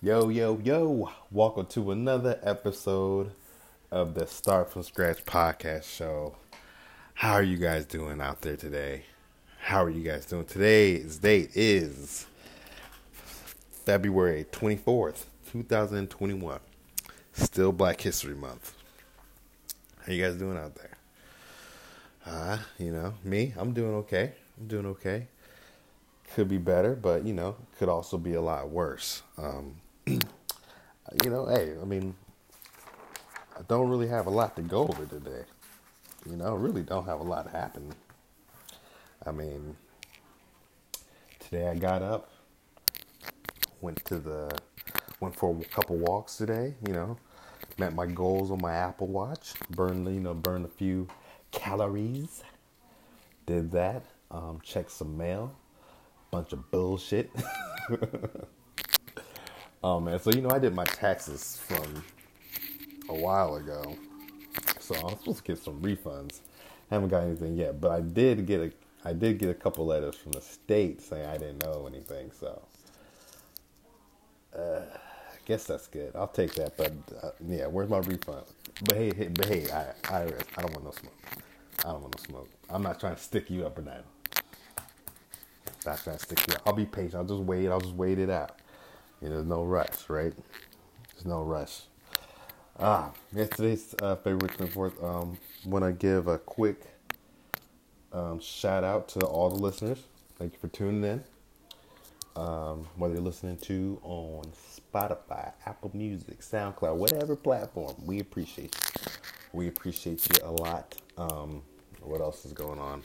Yo, yo, yo. Welcome to another episode of the Start From Scratch podcast show. How are you guys doing out there today? How are you guys doing? Today's date is February 24th, 2021. Still Black History Month. How you guys doing out there? Uh, you know, me, I'm doing okay. I'm doing okay. Could be better, but you know, could also be a lot worse. Um, you know, hey, I mean, I don't really have a lot to go over today. You know, really don't have a lot happen. I mean, today I got up, went to the, went for a couple walks today. You know, met my goals on my Apple Watch. Burned, you know, burned a few calories. Did that. Um, checked some mail. Bunch of bullshit. oh man, so you know I did my taxes from a while ago, so I'm supposed to get some refunds. Haven't got anything yet, but I did get a I did get a couple letters from the state saying I didn't know anything. So uh, I guess that's good. I'll take that. But uh, yeah, where's my refund? But hey, hey but hey, I, I I don't want no smoke. I don't want no smoke. I'm not trying to stick you up or nothing. Not trying to stick you up. I'll be patient. I'll just wait. I'll just wait it out. There's no rush, right? There's no rush. Ah, yesterday's uh, February 24th. Um, want to give a quick um, shout out to all the listeners. Thank you for tuning in. Um, whether you're listening to on Spotify, Apple Music, SoundCloud, whatever platform, we appreciate you. We appreciate you a lot. Um, what else is going on?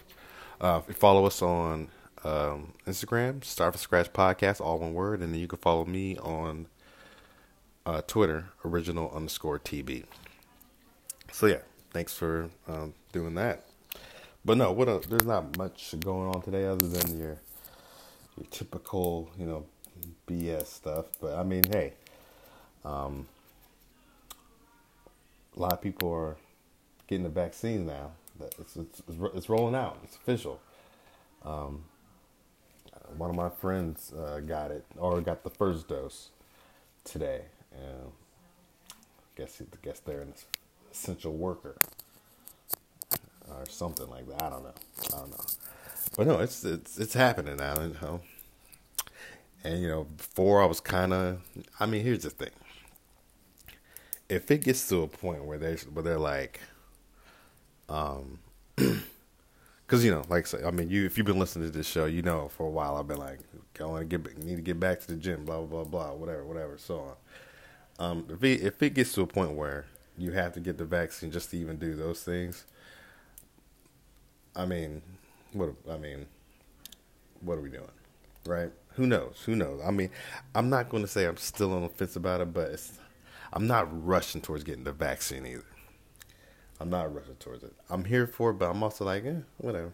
Uh, follow us on um, Instagram, Start from Scratch Podcast, all one word, and then you can follow me on uh, Twitter, original underscore TB. So yeah, thanks for um, doing that. But no, what there's not much going on today other than your your typical, you know, BS stuff. But I mean, hey, um, a lot of people are getting the vaccine now. It's it's, it's rolling out. It's official. Um, one of my friends uh, got it or got the first dose today. I guess guess they're an essential worker or something like that. I don't know. I don't know. But no, it's it's it's happening now. You know. And you know, before I was kind of. I mean, here's the thing. If it gets to a point where they where they're like, um, because you know, like I I mean, you if you've been listening to this show, you know, for a while I've been like, I want to get need to get back to the gym, blah blah blah, blah whatever, whatever, so on. Um, if it, if it gets to a point where you have to get the vaccine just to even do those things, I mean, what I mean, what are we doing, right? Who knows? Who knows? I mean, I'm not going to say I'm still on the fence about it, but I'm not rushing towards getting the vaccine either. I'm not rushing towards it. I'm here for it, but I'm also like, eh, whatever.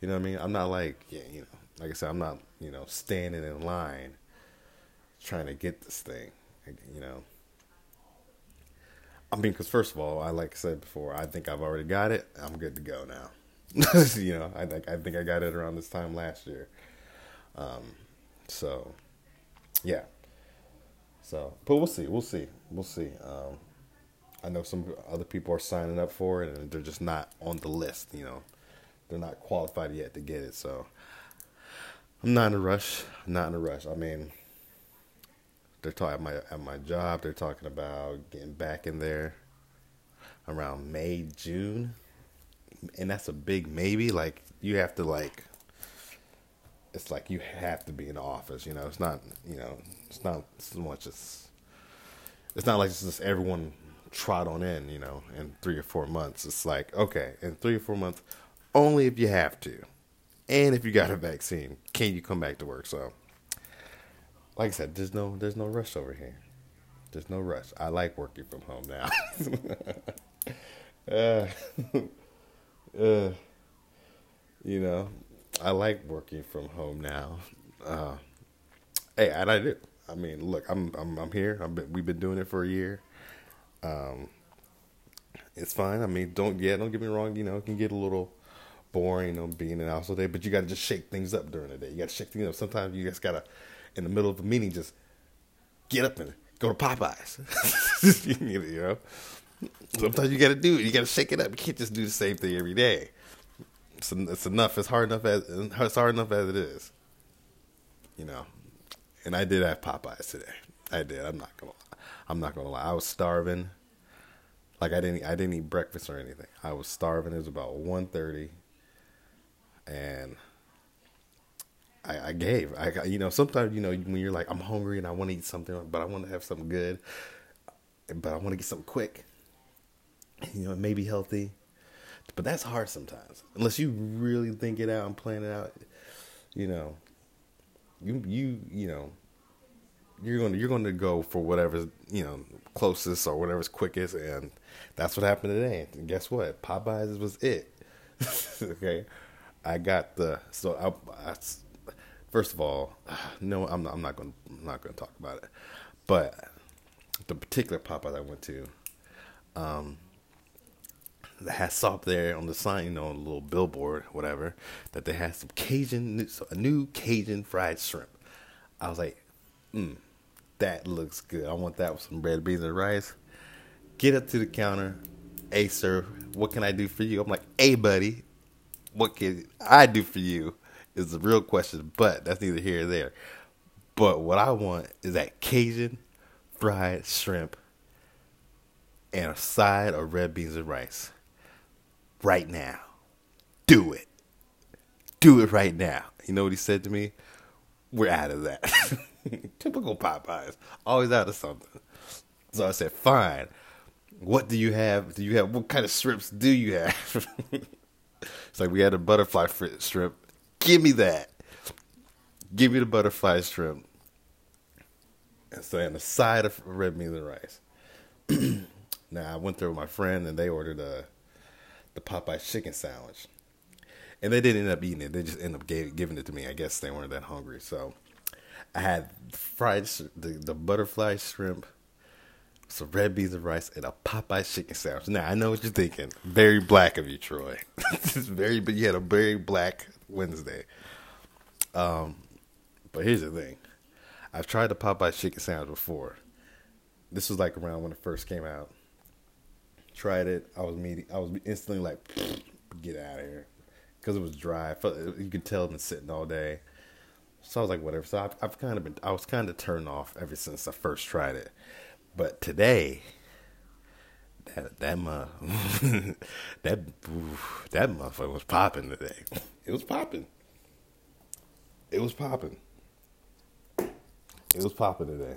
You know what I mean? I'm not like, yeah, you know, like I said, I'm not, you know, standing in line trying to get this thing, you know. I mean, because first of all, I like I said before, I think I've already got it. I'm good to go now. you know, I think I think I got it around this time last year. Um, so, yeah. So, but we'll see. We'll see. We'll see. Um, I know some other people are signing up for it and they're just not on the list, you know. They're not qualified yet to get it. So I'm not in a rush. I'm not in a rush. I mean, they're talking at my at my job, they're talking about getting back in there around May, June. And that's a big maybe. Like you have to like it's like you have to be in the office, you know. It's not, you know, it's not so much as it's not like it's just everyone trot on in, you know, in three or four months. It's like, okay, in three or four months, only if you have to. And if you got a vaccine, can you come back to work? So like I said, there's no there's no rush over here. There's no rush. I like working from home now. uh, uh, you know, I like working from home now. Uh, hey, and I do. I mean, look, I'm I'm I'm here. I've been, we've been doing it for a year. Um, it's fine. I mean, don't yeah, don't get me wrong. You know, it can get a little boring, on being an all day, but you got to just shake things up during the day. You got to shake things up. Sometimes you just gotta, in the middle of a meeting, just get up and go to Popeyes. you know, sometimes you got to do it. You got to shake it up. You can't just do the same thing every day. It's, it's enough. It's hard enough as it's hard enough as it is. You know, and I did have Popeyes today. I did. I'm not gonna. I'm not gonna lie. I was starving. Like I didn't. I didn't eat breakfast or anything. I was starving. It was about 1.30 and I, I gave. I, you know, sometimes you know when you're like, I'm hungry and I want to eat something, but I want to have something good, but I want to get something quick. You know, maybe healthy, but that's hard sometimes unless you really think it out and plan it out. You know, you you you know, you're going to you're going to go for whatever's you know closest or whatever's quickest, and that's what happened today. And guess what? Popeyes was it. okay, I got the so I, I first of all, no, I'm not, I'm not going I'm not going to talk about it. But the particular Popeyes I went to, um, that had saw up there on the sign, you know, on a little billboard, whatever, that they had some Cajun, a new Cajun fried shrimp. I was like, mm, that looks good. I want that with some red beans and rice. Get up to the counter. Hey, sir, what can I do for you? I'm like, hey, buddy, what can I do for you? is the real question, but that's neither here or there. But what I want is that Cajun fried shrimp and a side of red beans and rice. Right now. Do it. Do it right now. You know what he said to me? We're out of that. Typical Popeyes. Always out of something. So I said, fine. What do you have? Do you have what kind of shrimps do you have? it's like we had a butterfly shrimp Give me that. Give me the butterfly shrimp. And so, and a side of red beans and rice. now, I went there with my friend and they ordered a, the Popeye chicken sandwich. And they didn't end up eating it. They just ended up gave, giving it to me. I guess they weren't that hungry. So I had fried the, the butterfly shrimp, some red beans and rice, and a Popeye chicken sandwich. Now I know what you're thinking. Very black of you, Troy. it's very, but you had a very black Wednesday. Um, but here's the thing: I've tried the Popeye chicken sandwich before. This was like around when it first came out. Tried it. I was meeting. I was instantly like, "Get out of here," because it was dry. You could tell it been sitting all day. So I was like, whatever. So I've, I've kind of been. I was kind of turned off ever since I first tried it. But today, that that muff, that that motherfucker was popping today. It was popping. It was popping. It was popping today.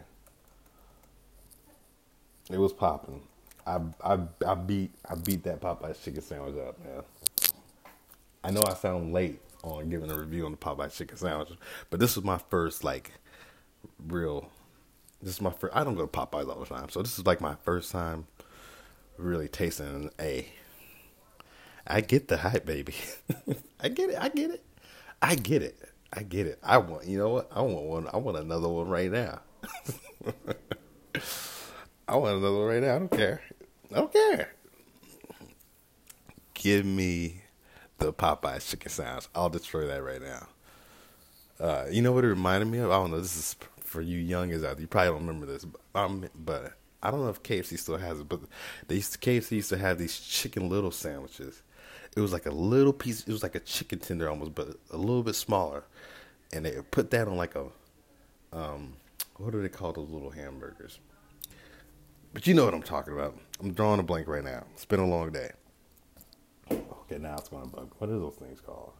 It was popping. I I I beat I beat that Popeye chicken sandwich up, man. I know I sound late on giving a review on the Popeye chicken sandwich, but this was my first like real. This is my first. I don't go to Popeyes all the time, so this is like my first time really tasting a. I get the hype, baby. I get it. I get it. I get it. I get it. I want. You know what? I want one. I want another one right now. I want another one right now. I don't care. I don't care. Give me the Popeyes chicken sandwich. I'll destroy that right now. Uh, you know what it reminded me of? I don't know. This is for you youngers out there. You probably don't remember this, um, but I don't know if KFC still has it, but they used to, KFC used to have these chicken little sandwiches. It was like a little piece. It was like a chicken tender almost, but a little bit smaller. And they put that on like a, um, what do they call those little hamburgers? But you know what I'm talking about. I'm drawing a blank right now. It's been a long day. Okay, now it's going to bug. What are those things called?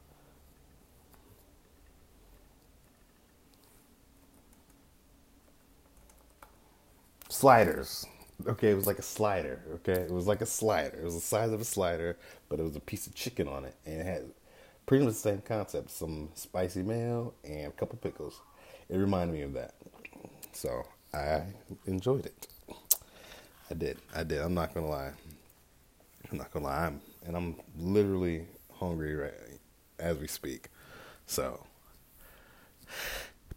sliders. Okay, it was like a slider. Okay, it was like a slider. It was the size of a slider, but it was a piece of chicken on it, and it had pretty much the same concept: some spicy mayo and a couple pickles. It reminded me of that, so I enjoyed it. I did. I did. I'm not gonna lie. I'm not gonna lie. I'm, and I'm literally hungry right as we speak. So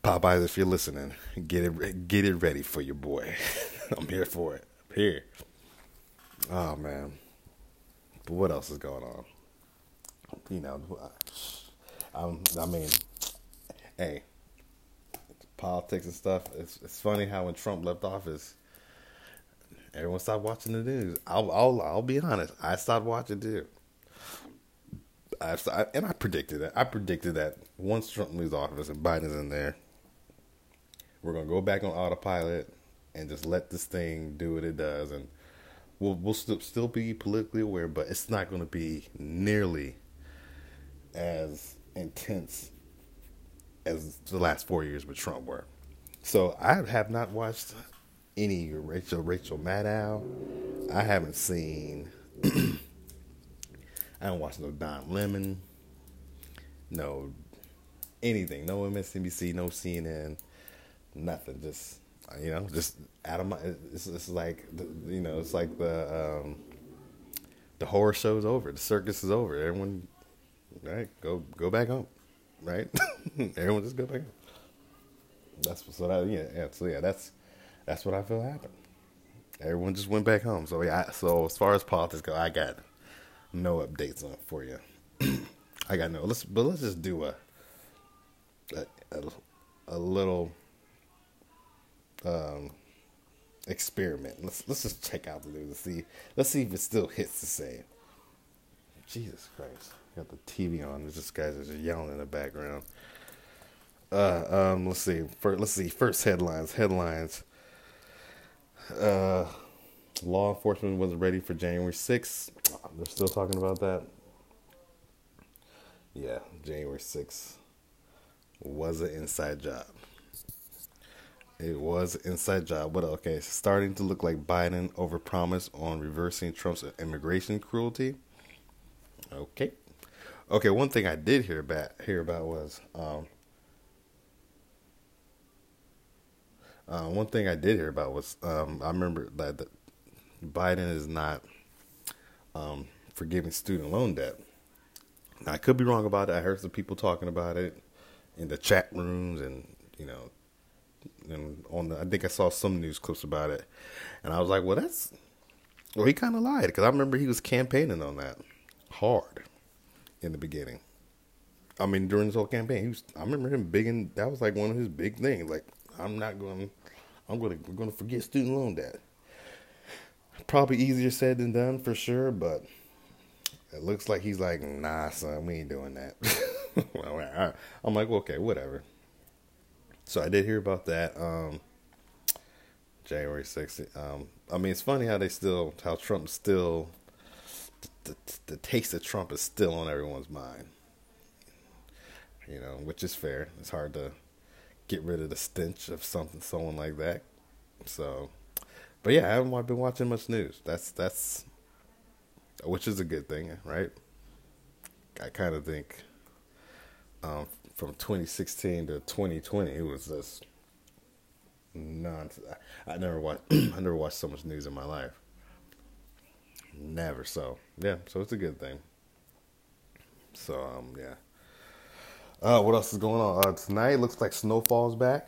Popeyes, if you're listening, get it get it ready for your boy. I'm here for it. I'm here. Oh man. But what else is going on? You know, I'm, I mean, hey, politics and stuff. It's it's funny how when Trump left office, everyone stopped watching the news. I'll I'll, I'll be honest. I stopped watching too. I, and I predicted that. I predicted that once Trump leaves office and Biden's in there, we're gonna go back on autopilot and just let this thing do what it does, and we'll we'll still still be politically aware, but it's not gonna be nearly as intense as the last four years with Trump were. So I have not watched any Rachel Rachel Maddow. I haven't seen. I don't watch no Don Lemon, no anything, no MSNBC, no CNN, nothing. Just you know, just out of my. It's, it's like you know, it's like the um, the horror show's over, the circus is over. Everyone, right? Go go back home, right? Everyone just go back home. That's so that yeah yeah so yeah that's that's what I feel happened. Everyone just went back home. So yeah, so as far as politics go, I got no updates on it for you. I got no. Let's but let's just do a a, a, a little um, experiment. Let's let's just check out the news and see. Let's see if it still hits the same. Jesus Christ! Got the TV on. There's just guys just yelling in the background. Uh, um, let's see. First, let's see. First headlines. Headlines. Uh, law enforcement wasn't ready for January 6th. They're still talking about that. Yeah, January 6th was an inside job. It was inside job, but okay, starting to look like Biden overpromised on reversing Trump's immigration cruelty. Okay, okay. One thing I did hear about hear about was um, uh, one thing I did hear about was um, I remember that, Biden is not um, forgiving student loan debt. Now, I could be wrong about it. I heard some people talking about it in the chat rooms and you know and on the, I think I saw some news clips about it, and I was like, well, that's well, he kind of lied because I remember he was campaigning on that hard in the beginning. I mean, during his whole campaign, he was. I remember him big and that was like one of his big things. Like, I'm not going. I'm going to. Going to forget student loan debt. Probably easier said than done for sure, but it looks like he's like, nah, son, we ain't doing that. I'm like, okay, whatever. So I did hear about that. Um, January 6th. Um, I mean, it's funny how they still, how Trump still, the, the, the, taste of Trump is still on everyone's mind. You know, which is fair. It's hard to get rid of the stench of something, someone like that. So, but yeah, I haven't been watching much news. That's that's, which is a good thing, right? I kind of think um, from 2016 to 2020, it was just nonsense. I, never watched. I never watched so much news in my life. Never. So yeah. So it's a good thing. So um yeah. Uh, what else is going on uh, tonight? Looks like Snowfall's back.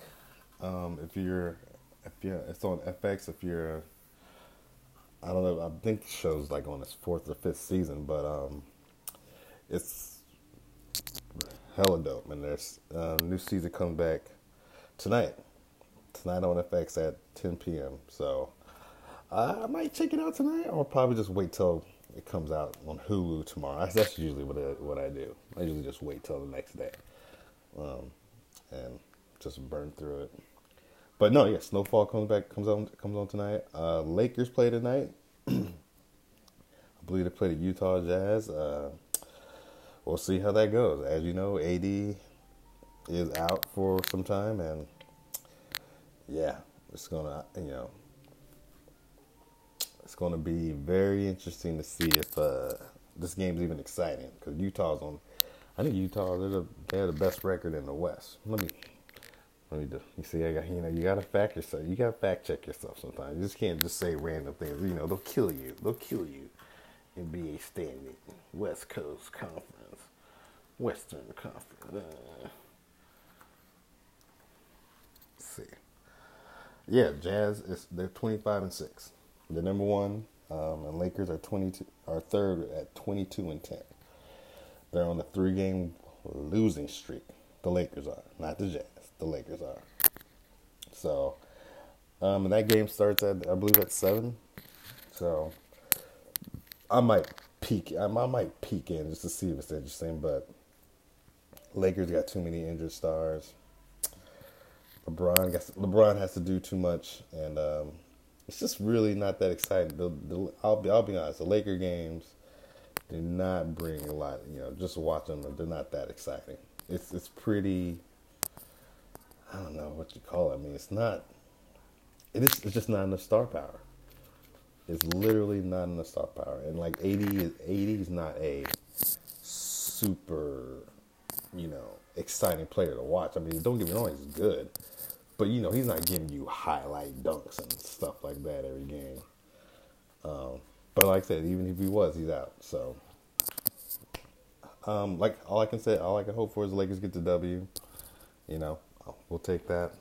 Um, if you're, if you're, it's on FX. If you're, I don't know. I think the show's like on its fourth or fifth season, but um, it's hella dope. And there's uh, new season comes back tonight. Tonight on FX at 10 p.m. So I might check it out tonight, or probably just wait till it comes out on Hulu tomorrow. That's usually what I, what I do. I usually just wait till the next day, um, and just burn through it. But no, yeah, Snowfall comes back comes on comes on tonight. Uh, Lakers play tonight. I believe they play the Utah Jazz. Uh, we'll see how that goes. As you know, AD is out for some time, and yeah, it's gonna you know it's gonna be very interesting to see if uh, this game's even exciting because Utah's on. I think Utah they're the, they the best record in the West. Let me let me do. You see, I got you know you gotta fact yourself. You gotta fact check yourself sometimes. You just can't just say random things. You know they'll kill you. They'll kill you. NBA standing West Coast Conference. Western Conference. Uh, see. Yeah, Jazz is they're twenty five and six. They're number one, um, and Lakers are twenty two are third at twenty two and ten. They're on a three game losing streak. The Lakers are, not the Jazz. The Lakers are. So, um, and that game starts at I believe at seven. So, I might peek. I, I might peek in just to see if it's interesting. But Lakers got too many injured stars. LeBron LeBron has to do too much, and um, it's just really not that exciting. The, the, I'll be I'll be honest. The Laker games do not bring a lot. You know, just watching them, they're not that exciting. It's it's pretty. I don't know what you call it. I mean, it's not. It is. It's just not enough star power. It's literally not enough star power, and like AD, AD is not a super, you know, exciting player to watch. I mean, don't get me wrong, he's good, but you know, he's not giving you highlight dunks and stuff like that every game. Um, but like I said, even if he was, he's out. So, um, like all I can say, all I can hope for is the Lakers get the W. You know, we'll take that.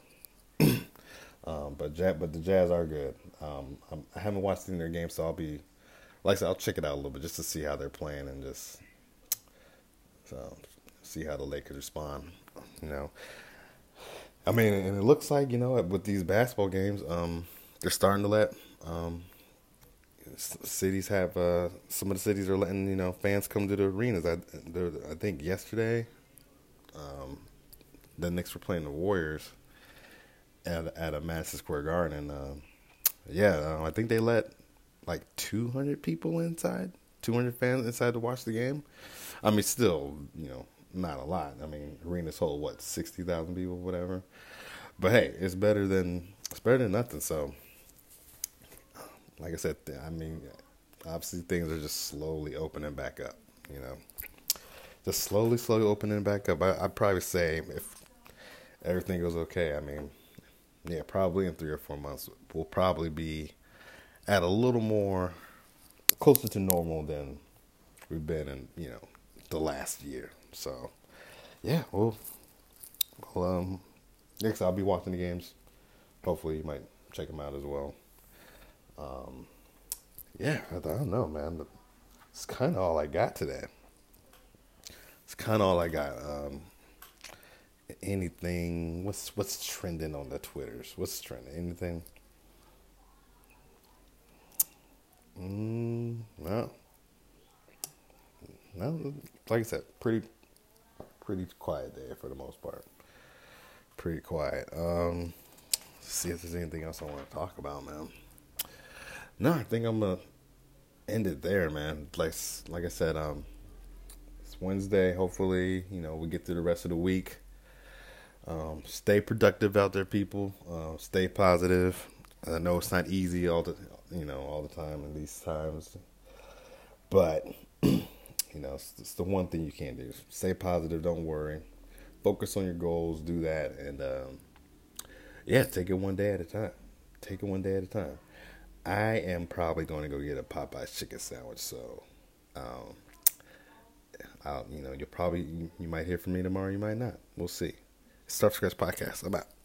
um, but but the Jazz are good. Um, I haven't watched any of their games, so I'll be, like I said, I'll check it out a little bit just to see how they're playing and just so see how the Lakers respond. You know, I mean, and it looks like you know with these basketball games, um, they're starting to let um, cities have uh, some of the cities are letting you know fans come to the arenas. I I think yesterday, um, the Knicks were playing the Warriors at at a Madison Square Garden. And, uh, yeah, uh, I think they let like 200 people inside, 200 fans inside to watch the game. I mean, still, you know, not a lot. I mean, arenas hold what 60,000 people, whatever. But hey, it's better than it's better than nothing. So like I said, I mean, obviously things are just slowly opening back up. You know, just slowly, slowly opening back up. I, I'd probably say if everything goes okay, I mean, yeah, probably in three or four months, we'll probably be at a little more closer to normal than we've been in, you know, the last year. So, yeah, well, well, um, next I'll be watching the games. Hopefully, you might check them out as well. Um, yeah, I don't know, man. It's kind of all I got today. It's kind of all I got. Um, anything? What's what's trending on the Twitters? What's trending? Anything? Mm, no. No, like I said, pretty pretty quiet day for the most part. Pretty quiet. Um, see if there's anything else I want to talk about, man. No, I think I'm gonna end it there, man. Like like I said, um, it's Wednesday. Hopefully, you know we get through the rest of the week. Um, stay productive out there, people. Uh, stay positive. I know it's not easy all the you know all the time in these times, but you know it's, it's the one thing you can't do. Stay positive. Don't worry. Focus on your goals. Do that, and um, yeah, take it one day at a time. Take it one day at a time. I am probably going to go get a Popeyes chicken sandwich. So, um, I'll, you know, you'll probably you, you might hear from me tomorrow. You might not. We'll see. Stuff Scratch Podcast. I'm out.